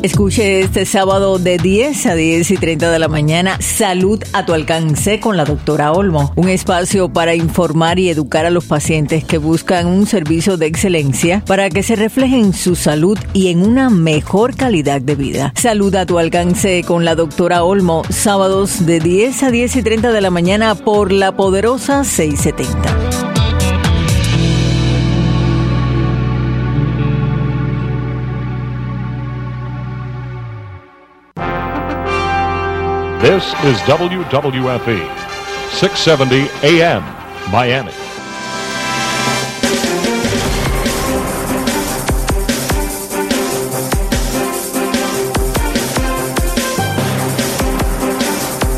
Escuche este sábado de 10 a 10 y 30 de la mañana Salud a tu alcance con la doctora Olmo. Un espacio para informar y educar a los pacientes que buscan un servicio de excelencia para que se refleje en su salud y en una mejor calidad de vida. Salud a tu alcance con la doctora Olmo. Sábados de 10 a 10 y 30 de la mañana por la poderosa 670. This is WWFE, 670 AM, Miami.